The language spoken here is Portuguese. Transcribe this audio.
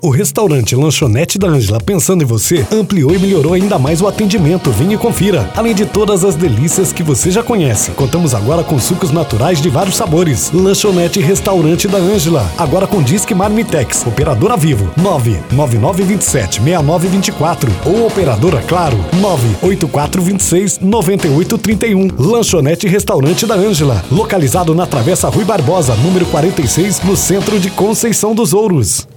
O restaurante Lanchonete da Ângela, pensando em você, ampliou e melhorou ainda mais o atendimento. Vim e confira. Além de todas as delícias que você já conhece, contamos agora com sucos naturais de vários sabores. Lanchonete Restaurante da Ângela, agora com Disque Marmitex, operadora Vivo 99927 6924 ou operadora Claro 98426 9831. Lanchonete Restaurante da Ângela, localizado na Travessa Rui Barbosa, número 46, no centro de Conceição dos Ouros.